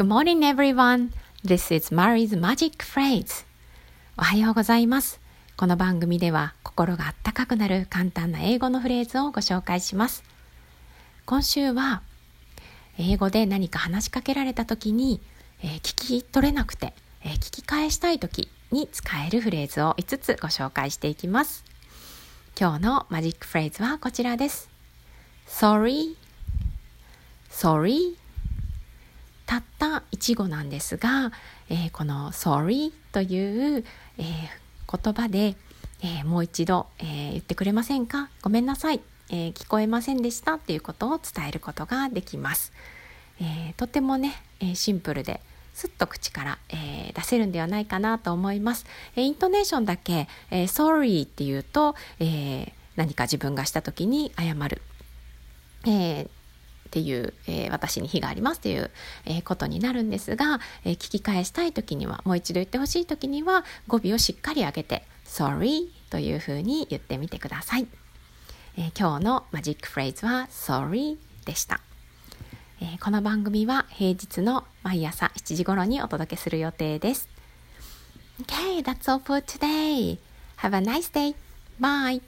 Good morning everyone. This is Mary's Magic Phrase. おはようございます。この番組では心があったかくなる簡単な英語のフレーズをご紹介します。今週は英語で何か話しかけられた時に、えー、聞き取れなくて、えー、聞き返したい時に使えるフレーズを5つご紹介していきます。今日のマジックフレーズはこちらです。Sorry, sorry った一語なんですが、えー、この sorry という、えー、言葉で、えー、もう一度、え言ってくれませんか？ごめんなさい、え聞こえませんでした？っていうことを伝えることができます。えとてもね、えシンプルですっと口から、え出せるんではないかなと思います。えイントネーションだけ、え sorry っていうと、え何か自分がした時に謝る。えーっていう、えー、私に非がありますという、え、ことになるんですが、えー、聞き返したい時にはもう一度言ってほしい時には語尾をしっかり上げて sorry というふうに言ってみてください、え今日のマジックフレーズは sorry でした、えこの番組は平日の毎朝7時頃にお届けする予定です Okay, that's all for today. Have a nice day. Bye.